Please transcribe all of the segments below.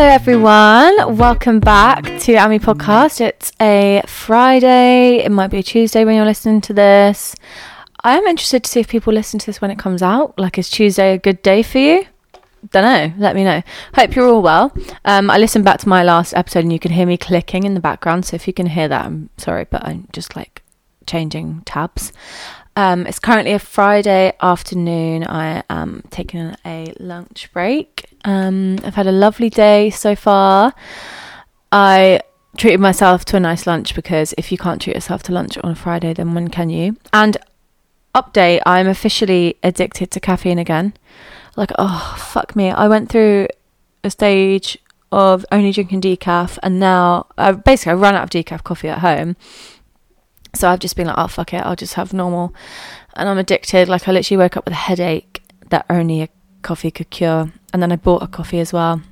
Hello, everyone. Welcome back to Amie Podcast. It's a Friday. It might be a Tuesday when you're listening to this. I am interested to see if people listen to this when it comes out. Like, is Tuesday a good day for you? Don't know. Let me know. Hope you're all well. Um, I listened back to my last episode and you can hear me clicking in the background. So if you can hear that, I'm sorry, but I'm just like changing tabs. Um, it's currently a Friday afternoon. I am taking a lunch break. Um, I've had a lovely day so far. I treated myself to a nice lunch because if you can't treat yourself to lunch on a Friday, then when can you? And update, I'm officially addicted to caffeine again. Like, oh, fuck me. I went through a stage of only drinking decaf, and now I basically I run out of decaf coffee at home. So I've just been like, oh, fuck it, I'll just have normal. And I'm addicted. Like, I literally woke up with a headache that only a coffee could cure. And then I bought a coffee as well.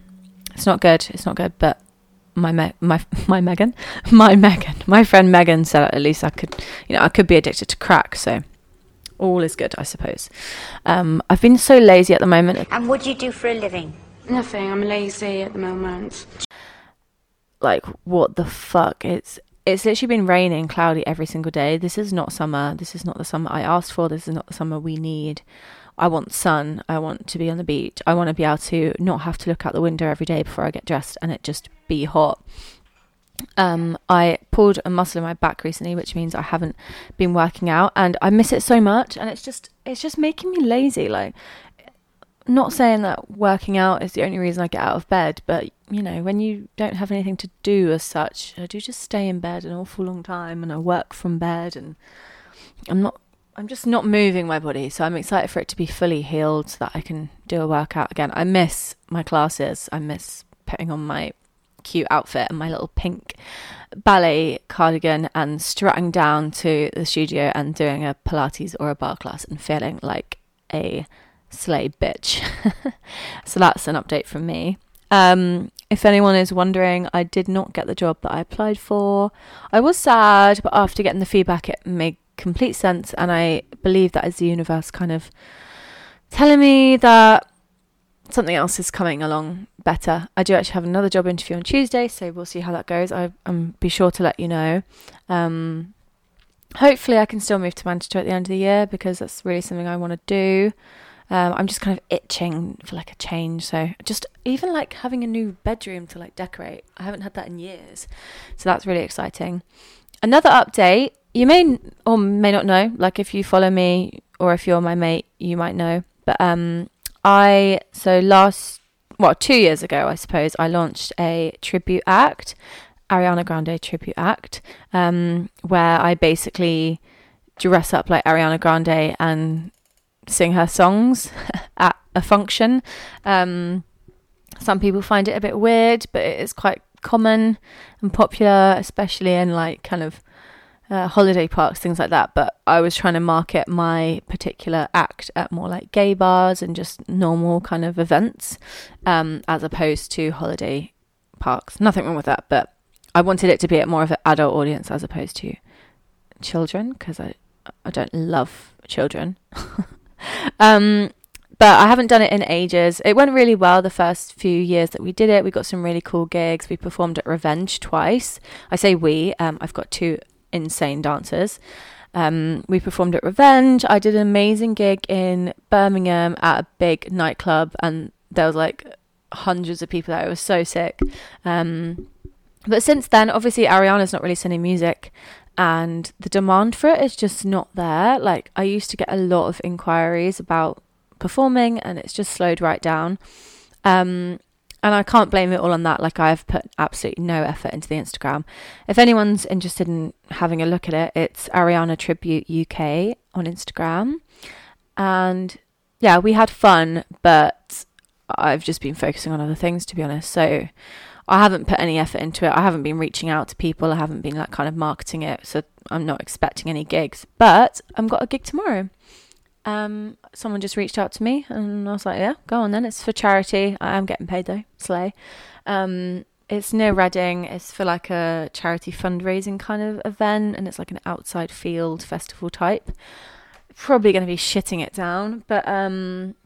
It's not good. It's not good, but my me- my my Megan, my Megan, my friend Megan said at least I could, you know, I could be addicted to crack. So all is good, I suppose. Um, I've been so lazy at the moment. And what do you do for a living? Nothing. I'm lazy at the moment. Like, what the fuck? It's it's literally been raining, cloudy every single day. This is not summer. This is not the summer I asked for. This is not the summer we need. I want sun. I want to be on the beach. I want to be able to not have to look out the window every day before I get dressed and it just be hot. Um, I pulled a muscle in my back recently, which means I haven't been working out, and I miss it so much. And it's just, it's just making me lazy. Like, not saying that working out is the only reason I get out of bed, but you know, when you don't have anything to do as such, I do just stay in bed an awful long time, and I work from bed, and I'm not I'm just not moving my body, so I'm excited for it to be fully healed so that I can do a workout again. I miss my classes. I miss putting on my cute outfit and my little pink ballet cardigan and strutting down to the studio and doing a Pilates or a barre class and feeling like a slay bitch. so that's an update from me. Um, if anyone is wondering, I did not get the job that I applied for. I was sad, but after getting the feedback, it made complete sense. And I believe that is the universe kind of telling me that something else is coming along better. I do actually have another job interview on Tuesday, so we'll see how that goes. I, will be sure to let you know. Um, hopefully, I can still move to Manchester at the end of the year because that's really something I want to do. Um, I'm just kind of itching for like a change. So just even like having a new bedroom to like decorate. I haven't had that in years, so that's really exciting. Another update you may or may not know, like if you follow me or if you're my mate, you might know. But um, I so last well two years ago, I suppose, I launched a tribute act, Ariana Grande tribute act, um, where I basically dress up like Ariana Grande and sing her songs at a function. Um, some people find it a bit weird, but it is quite common and popular, especially in like kind of uh, holiday parks, things like that. But I was trying to market my particular act at more like gay bars and just normal kind of events, um, as opposed to holiday parks. Nothing wrong with that, but I wanted it to be at more of an adult audience as opposed to children because I I don't love children. um, but I haven't done it in ages. It went really well the first few years that we did it. We got some really cool gigs. We performed at Revenge twice. I say we. Um, I've got two insane dancers. Um, we performed at Revenge. I did an amazing gig in Birmingham at a big nightclub, and there was like hundreds of people there. It was so sick. Um, but since then, obviously, Ariana's not really sending music, and the demand for it is just not there. Like, I used to get a lot of inquiries about performing, and it's just slowed right down. Um, and I can't blame it all on that. Like I've put absolutely no effort into the Instagram. If anyone's interested in having a look at it, it's Ariana Tribute UK on Instagram. And yeah, we had fun, but I've just been focusing on other things to be honest. So I haven't put any effort into it. I haven't been reaching out to people. I haven't been like kind of marketing it. So I'm not expecting any gigs. But I've got a gig tomorrow um, someone just reached out to me and I was like, yeah, go on then. It's for charity. I am getting paid though. Slay. Um, it's near Reading. It's for like a charity fundraising kind of event and it's like an outside field festival type. Probably going to be shitting it down, but um,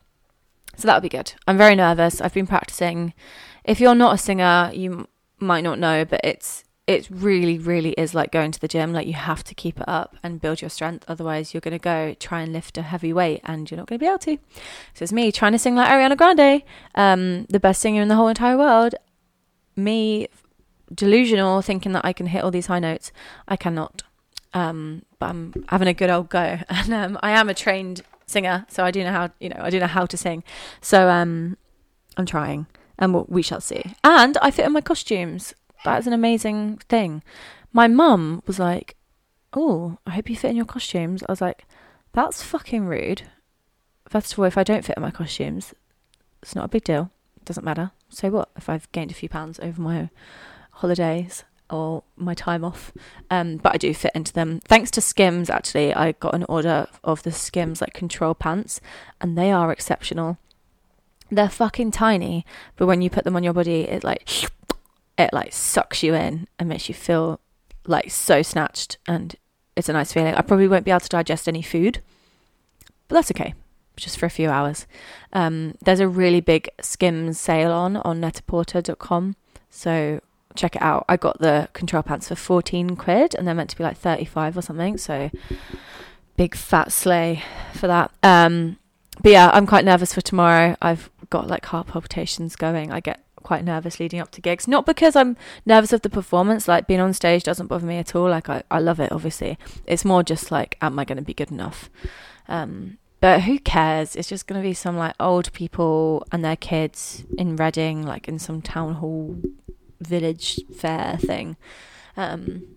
So that'll be good. I'm very nervous. I've been practicing. If you're not a singer, you might not know, but it's it really, really is like going to the gym. Like you have to keep it up and build your strength. Otherwise, you're going to go try and lift a heavy weight and you're not going to be able to. So it's me trying to sing like Ariana Grande, um, the best singer in the whole entire world. Me delusional, thinking that I can hit all these high notes. I cannot. Um, but I'm having a good old go, and um, I am a trained singer, so I do know how you know I do know how to sing. So um, I'm trying, and we'll, we shall see. And I fit in my costumes. That's an amazing thing. My mum was like, "Oh, I hope you fit in your costumes." I was like, "That's fucking rude." First of all, if I don't fit in my costumes, it's not a big deal. It doesn't matter. So what if I've gained a few pounds over my holidays or my time off? Um, but I do fit into them. Thanks to Skims, actually, I got an order of the Skims like control pants, and they are exceptional. They're fucking tiny, but when you put them on your body, it like it like sucks you in and makes you feel like so snatched, and it's a nice feeling. I probably won't be able to digest any food, but that's okay. Just for a few hours. Um, there's a really big Skims sale on on netaporter.com, so check it out. I got the control pants for 14 quid and they're meant to be like 35 or something. So big fat slay for that. Um, but yeah, I'm quite nervous for tomorrow. I've got like heart palpitations going. I get quite nervous leading up to gigs. Not because I'm nervous of the performance, like being on stage doesn't bother me at all. Like I, I love it, obviously. It's more just like, am I going to be good enough? Um, but who cares? It's just going to be some like old people and their kids in Reading, like in some town hall village fair thing. Um,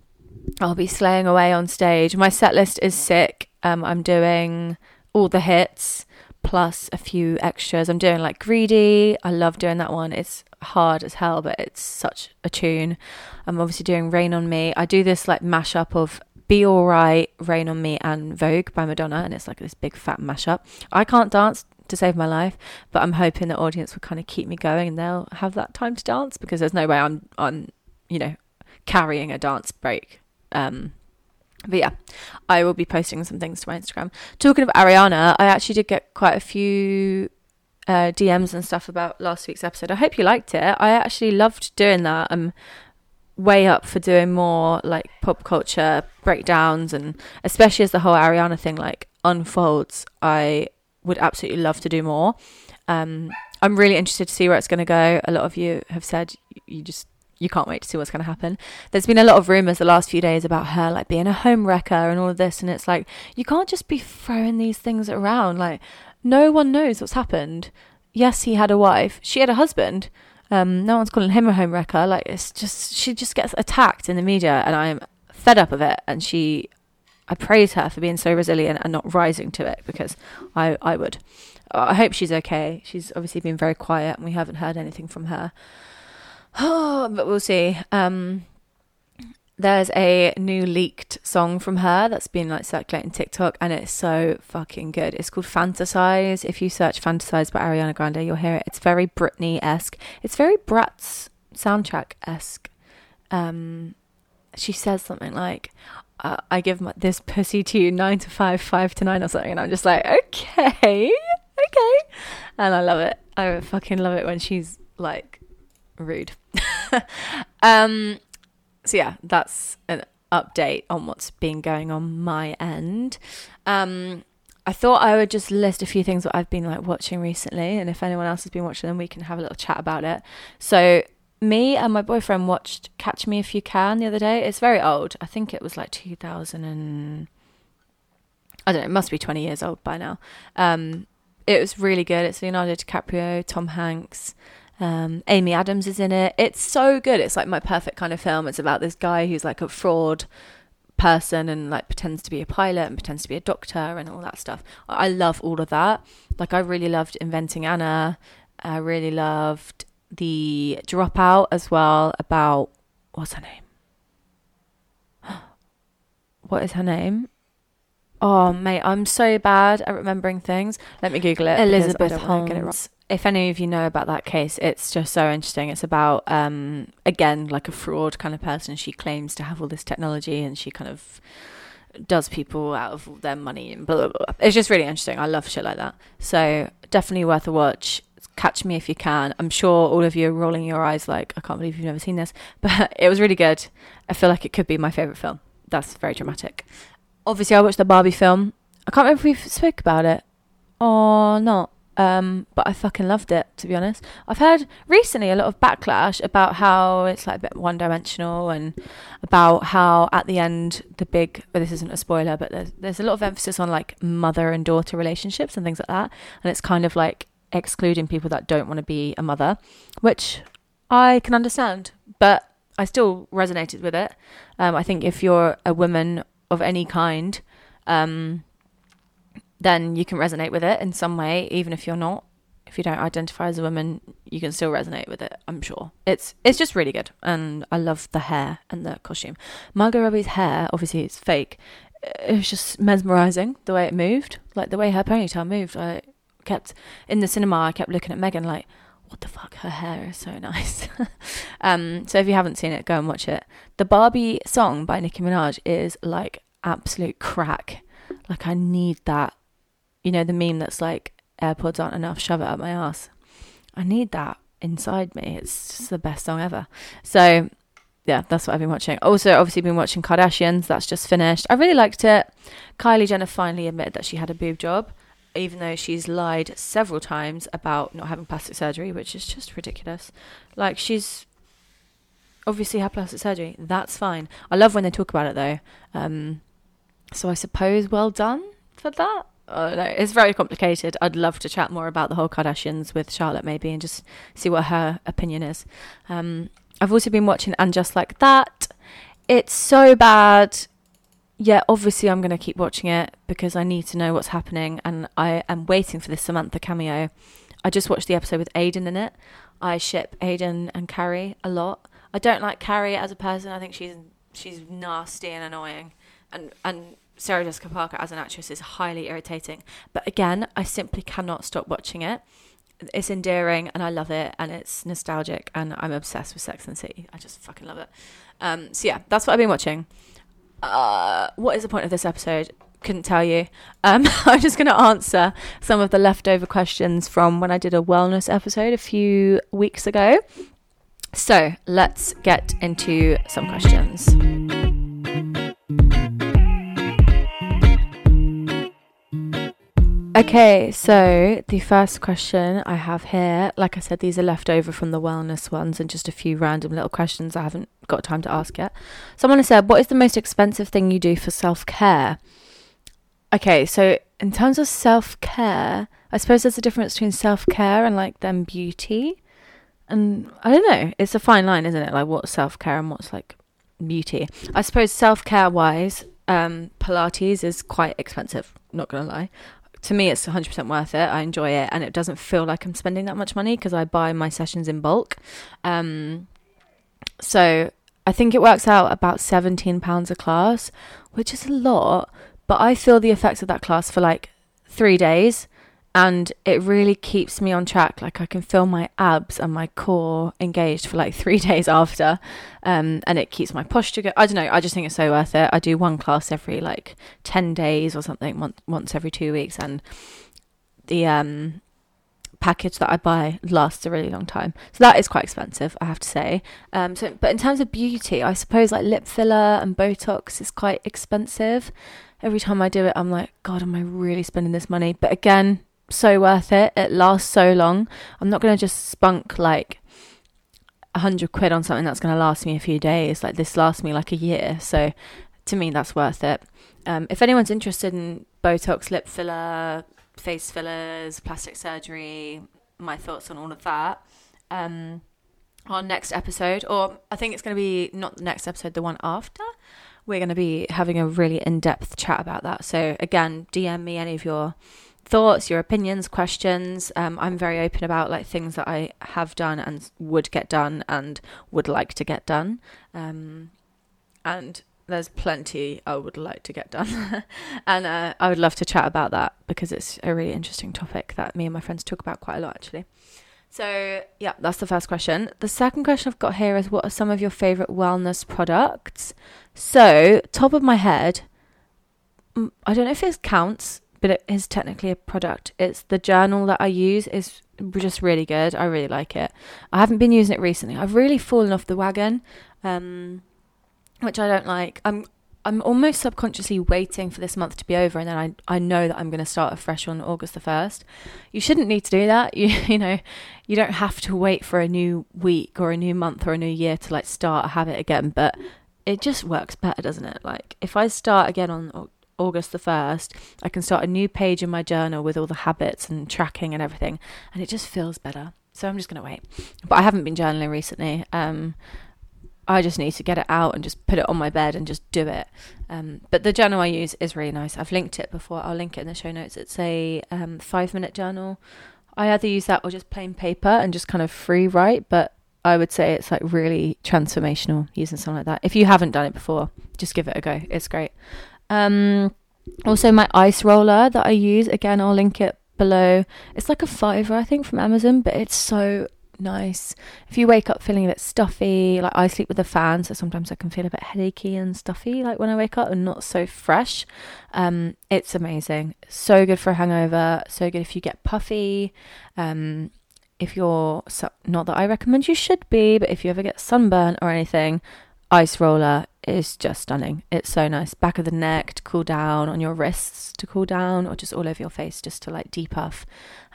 I'll be slaying away on stage. My set list is sick. Um, I'm doing all the hits plus a few extras. I'm doing like Greedy. I love doing that one. It's hard as hell, but it's such a tune. I'm obviously doing Rain on Me. I do this like mashup of Be Alright, Rain on Me, and Vogue by Madonna, and it's like this big fat mashup. I can't dance to save my life, but I'm hoping the audience will kind of keep me going and they'll have that time to dance because there's no way I'm on, you know, carrying a dance break. Um, but yeah, I will be posting some things to my Instagram. Talking of Ariana, I actually did get quite a few uh, DMs and stuff about last week's episode. I hope you liked it. I actually loved doing that. I'm way up for doing more like pop culture breakdowns and especially as the whole Ariana thing like unfolds. I would absolutely love to do more. Um, I'm really interested to see where it's going to go. A lot of you have said you just you can't wait to see what's going to happen. There's been a lot of rumors the last few days about her like being a home wrecker and all of this, and it's like you can't just be throwing these things around. Like no one knows what's happened. Yes, he had a wife. She had a husband. Um, no one's calling him a home wrecker. Like it's just she just gets attacked in the media, and I'm fed up of it. And she, I praise her for being so resilient and not rising to it because I I would. I hope she's okay. She's obviously been very quiet, and we haven't heard anything from her. Oh, but we'll see. Um, there's a new leaked song from her that's been like circulating TikTok, and it's so fucking good. It's called Fantasize. If you search Fantasize by Ariana Grande, you'll hear it. It's very Britney esque. It's very Bratz soundtrack esque. Um, she says something like, uh, "I give my, this pussy to you nine to five, five to nine, or something," and I'm just like, "Okay, okay," and I love it. I fucking love it when she's like rude. um, so yeah, that's an update on what's been going on my end. Um, I thought I would just list a few things that I've been like watching recently, and if anyone else has been watching them, we can have a little chat about it. So me and my boyfriend watched Catch Me If You Can the other day. It's very old. I think it was like 2000 and I don't know. It must be 20 years old by now. Um, it was really good. It's Leonardo DiCaprio, Tom Hanks. Um, Amy Adams is in it. It's so good. It's like my perfect kind of film. It's about this guy who's like a fraud person and like pretends to be a pilot and pretends to be a doctor and all that stuff. I love all of that. Like I really loved Inventing Anna. I really loved the Dropout as well about what's her name? What is her name? Oh mate, I'm so bad at remembering things. Let me Google it. Elizabeth get it Holmes. if any of you know about that case, it's just so interesting. It's about um again like a fraud kind of person. She claims to have all this technology and she kind of does people out of their money and blah, blah, blah. It's just really interesting. I love shit like that. So definitely worth a watch. Catch me if you can. I'm sure all of you are rolling your eyes like, I can't believe you've never seen this. But it was really good. I feel like it could be my favourite film. That's very dramatic. Obviously, I watched the Barbie film. I can't remember if we spoke about it or not. Um, but I fucking loved it, to be honest. I've heard recently a lot of backlash about how it's like a bit one dimensional and about how at the end the big well, this isn't a spoiler, but there's there's a lot of emphasis on like mother and daughter relationships and things like that. And it's kind of like excluding people that don't want to be a mother, which I can understand. But I still resonated with it. Um, I think if you're a woman of any kind, um, then you can resonate with it in some way, even if you're not. If you don't identify as a woman, you can still resonate with it. I'm sure it's it's just really good, and I love the hair and the costume. Margot Robbie's hair, obviously, it's fake. It was just mesmerizing the way it moved, like the way her ponytail moved. I kept in the cinema. I kept looking at Megan like, what the fuck? Her hair is so nice. um, so if you haven't seen it, go and watch it. The Barbie song by Nicki Minaj is like absolute crack. Like I need that you know, the meme that's like, AirPods aren't enough, shove it up my ass. I need that inside me. It's just the best song ever. So, yeah, that's what I've been watching. Also, obviously, been watching Kardashians. That's just finished. I really liked it. Kylie Jenner finally admitted that she had a boob job, even though she's lied several times about not having plastic surgery, which is just ridiculous. Like, she's obviously had plastic surgery. That's fine. I love when they talk about it, though. Um, so, I suppose well done for that uh, no, it's very complicated. I'd love to chat more about the whole Kardashians with Charlotte maybe and just see what her opinion is. Um, I've also been watching And Just Like That. It's so bad. Yeah, obviously I'm going to keep watching it because I need to know what's happening and I am waiting for this Samantha cameo. I just watched the episode with Aiden in it. I ship Aiden and Carrie a lot. I don't like Carrie as a person. I think she's she's nasty and annoying. And and Sarah Jessica Parker as an actress is highly irritating. But again, I simply cannot stop watching it. It's endearing and I love it and it's nostalgic and I'm obsessed with Sex and City. I just fucking love it. Um, so yeah, that's what I've been watching. Uh, what is the point of this episode? Couldn't tell you. Um, I'm just going to answer some of the leftover questions from when I did a wellness episode a few weeks ago. So let's get into some questions. Okay, so the first question I have here, like I said, these are left over from the wellness ones and just a few random little questions I haven't got time to ask yet. Someone has said, What is the most expensive thing you do for self care? Okay, so in terms of self care, I suppose there's a difference between self care and like then beauty. And I don't know, it's a fine line, isn't it? Like what's self care and what's like beauty. I suppose self care wise, um, Pilates is quite expensive, not gonna lie to me it's 100% worth it i enjoy it and it doesn't feel like i'm spending that much money because i buy my sessions in bulk um, so i think it works out about 17 pounds a class which is a lot but i feel the effects of that class for like three days and it really keeps me on track. Like I can feel my abs and my core engaged for like three days after, um, and it keeps my posture good. I don't know. I just think it's so worth it. I do one class every like ten days or something, once once every two weeks, and the um package that I buy lasts a really long time. So that is quite expensive, I have to say. Um, so, but in terms of beauty, I suppose like lip filler and Botox is quite expensive. Every time I do it, I'm like, God, am I really spending this money? But again, so worth it. It lasts so long. I'm not going to just spunk like a hundred quid on something that's going to last me a few days. Like this lasts me like a year. So to me, that's worth it. Um, if anyone's interested in Botox, lip filler, face fillers, plastic surgery, my thoughts on all of that, um, our next episode, or I think it's going to be not the next episode, the one after, we're going to be having a really in depth chat about that. So again, DM me any of your thoughts, your opinions, questions. Um, I'm very open about like things that I have done and would get done and would like to get done. Um, and there's plenty I would like to get done. and uh, I would love to chat about that because it's a really interesting topic that me and my friends talk about quite a lot actually. So, yeah, that's the first question. The second question I've got here is what are some of your favorite wellness products? So, top of my head, mm, I don't know if it counts, but it is technically a product. It's the journal that I use is just really good. I really like it. I haven't been using it recently. I've really fallen off the wagon, um, which I don't like. I'm I'm almost subconsciously waiting for this month to be over, and then I I know that I'm going to start afresh on August the first. You shouldn't need to do that. You you know, you don't have to wait for a new week or a new month or a new year to like start a habit again. But it just works better, doesn't it? Like if I start again on August the 1st, I can start a new page in my journal with all the habits and tracking and everything, and it just feels better. So I'm just going to wait. But I haven't been journaling recently. Um, I just need to get it out and just put it on my bed and just do it. Um, but the journal I use is really nice. I've linked it before. I'll link it in the show notes. It's a um, five minute journal. I either use that or just plain paper and just kind of free write. But I would say it's like really transformational using something like that. If you haven't done it before, just give it a go. It's great. Um, also, my ice roller that I use, again, I'll link it below. It's like a fiver, I think, from Amazon, but it's so nice. If you wake up feeling a bit stuffy, like I sleep with a fan, so sometimes I can feel a bit headachy and stuffy, like when I wake up and not so fresh. Um, it's amazing. So good for a hangover. So good if you get puffy. Um, if you're not that I recommend you should be, but if you ever get sunburn or anything, ice roller is just stunning. It's so nice. Back of the neck to cool down, on your wrists to cool down, or just all over your face just to like depuff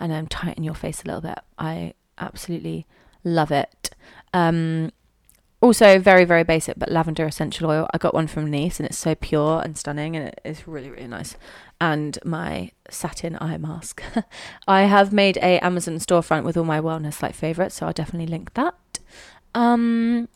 and um, tighten your face a little bit. I absolutely love it. Um, also, very, very basic, but lavender essential oil. I got one from Nice and it's so pure and stunning and it is really, really nice. And my satin eye mask. I have made a Amazon storefront with all my wellness like favorites, so I'll definitely link that. Um,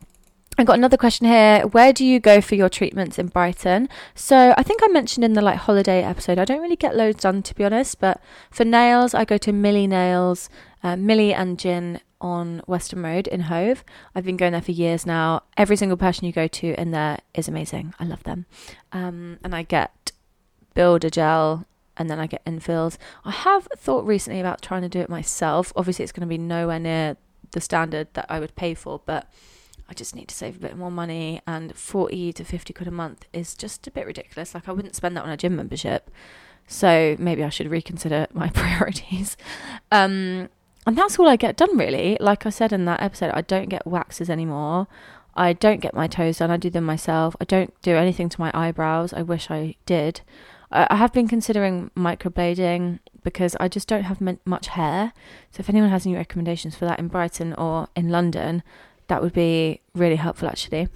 I got another question here. Where do you go for your treatments in Brighton? So I think I mentioned in the like holiday episode. I don't really get loads done to be honest, but for nails, I go to Millie Nails, uh, Millie and Gin on Western Road in Hove. I've been going there for years now. Every single person you go to in there is amazing. I love them, um, and I get builder gel and then I get infills. I have thought recently about trying to do it myself. Obviously, it's going to be nowhere near the standard that I would pay for, but I just need to save a bit more money, and 40 to 50 quid a month is just a bit ridiculous. Like, I wouldn't spend that on a gym membership. So maybe I should reconsider my priorities. Um, and that's all I get done, really. Like I said in that episode, I don't get waxes anymore. I don't get my toes done. I do them myself. I don't do anything to my eyebrows. I wish I did. I, I have been considering microblading because I just don't have much hair. So if anyone has any recommendations for that in Brighton or in London, that would be really helpful actually.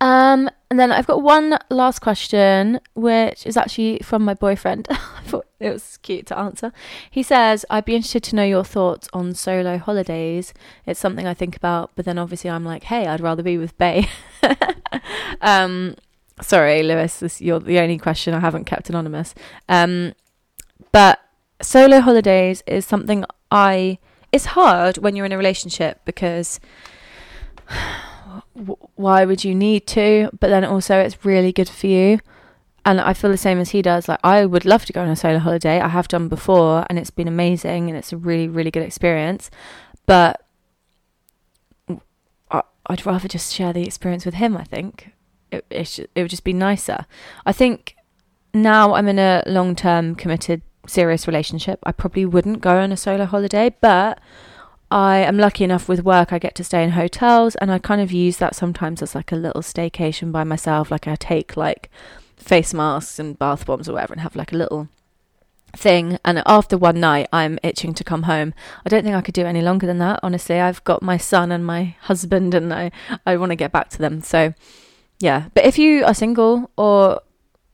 Um, and then I've got one last question, which is actually from my boyfriend. I thought it was cute to answer. He says, I'd be interested to know your thoughts on solo holidays. It's something I think about, but then obviously I'm like, hey, I'd rather be with Bay. um, sorry, Lewis, this, you're the only question I haven't kept anonymous. Um, but solo holidays is something I it's hard when you're in a relationship because why would you need to? But then also, it's really good for you. And I feel the same as he does. Like, I would love to go on a solo holiday. I have done before, and it's been amazing, and it's a really, really good experience. But I'd rather just share the experience with him. I think it it, it would just be nicer. I think now I'm in a long term committed serious relationship, I probably wouldn't go on a solo holiday, but I am lucky enough with work, I get to stay in hotels, and I kind of use that sometimes as like a little staycation by myself. Like, I take like face masks and bath bombs or whatever and have like a little thing and after one night I'm itching to come home. I don't think I could do any longer than that. Honestly, I've got my son and my husband and I I want to get back to them. So yeah, but if you are single or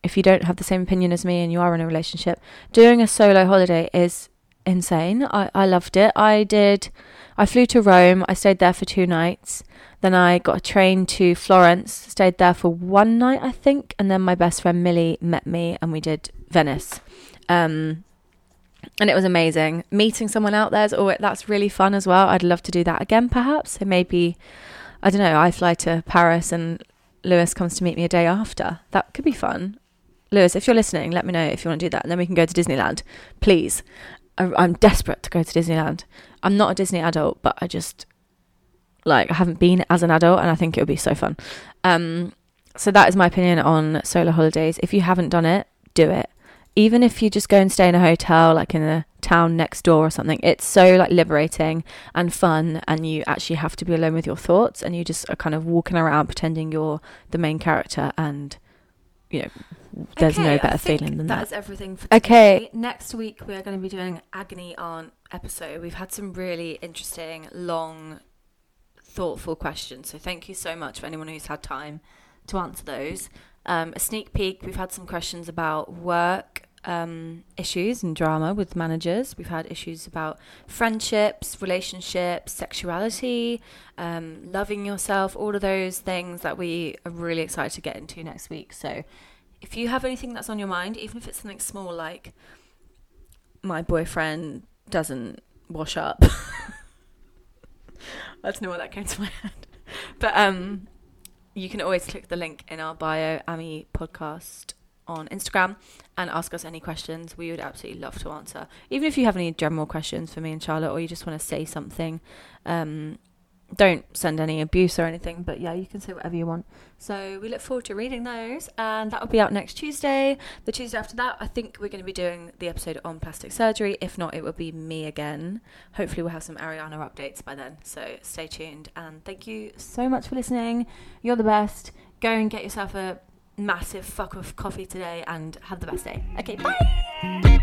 if you don't have the same opinion as me and you are in a relationship, doing a solo holiday is insane. I, I loved it. I did, I flew to Rome, I stayed there for two nights. Then I got a train to Florence, stayed there for one night, I think. And then my best friend Millie met me and we did Venice. Um, and it was amazing. Meeting someone out there is oh, that's really fun as well. I'd love to do that again, perhaps. So maybe, I don't know, I fly to Paris and Lewis comes to meet me a day after. That could be fun. Lewis, if you're listening, let me know if you want to do that, and then we can go to Disneyland, please. I, am desperate to go to Disneyland. I'm not a Disney adult, but I just like I haven't been as an adult, and I think it would be so fun. Um, So that is my opinion on solo holidays. If you haven't done it, do it. Even if you just go and stay in a hotel, like in a town next door or something, it's so like liberating and fun, and you actually have to be alone with your thoughts, and you just are kind of walking around pretending you're the main character, and you know, there's Okay, no I better think feeling than that that. is everything for Okay. Next week we are going to be doing agony aunt episode. We've had some really interesting, long, thoughtful questions. So thank you so much for anyone who's had time to answer those. Um, a sneak peek. We've had some questions about work um, issues and drama with managers. We've had issues about friendships, relationships, sexuality, um, loving yourself. All of those things that we are really excited to get into next week. So if you have anything that's on your mind, even if it's something small like my boyfriend doesn't wash up. I don't know what that came to my head. But um you can always click the link in our bio, Amie Podcast on Instagram and ask us any questions. We would absolutely love to answer. Even if you have any general questions for me and Charlotte or you just want to say something, um don't send any abuse or anything, but yeah, you can say whatever you want. So we look forward to reading those, and that will be out next Tuesday. The Tuesday after that, I think we're going to be doing the episode on plastic surgery. If not, it will be me again. Hopefully, we'll have some Ariana updates by then. So stay tuned, and thank you so much for listening. You're the best. Go and get yourself a massive fuck off coffee today, and have the best day. Okay, bye.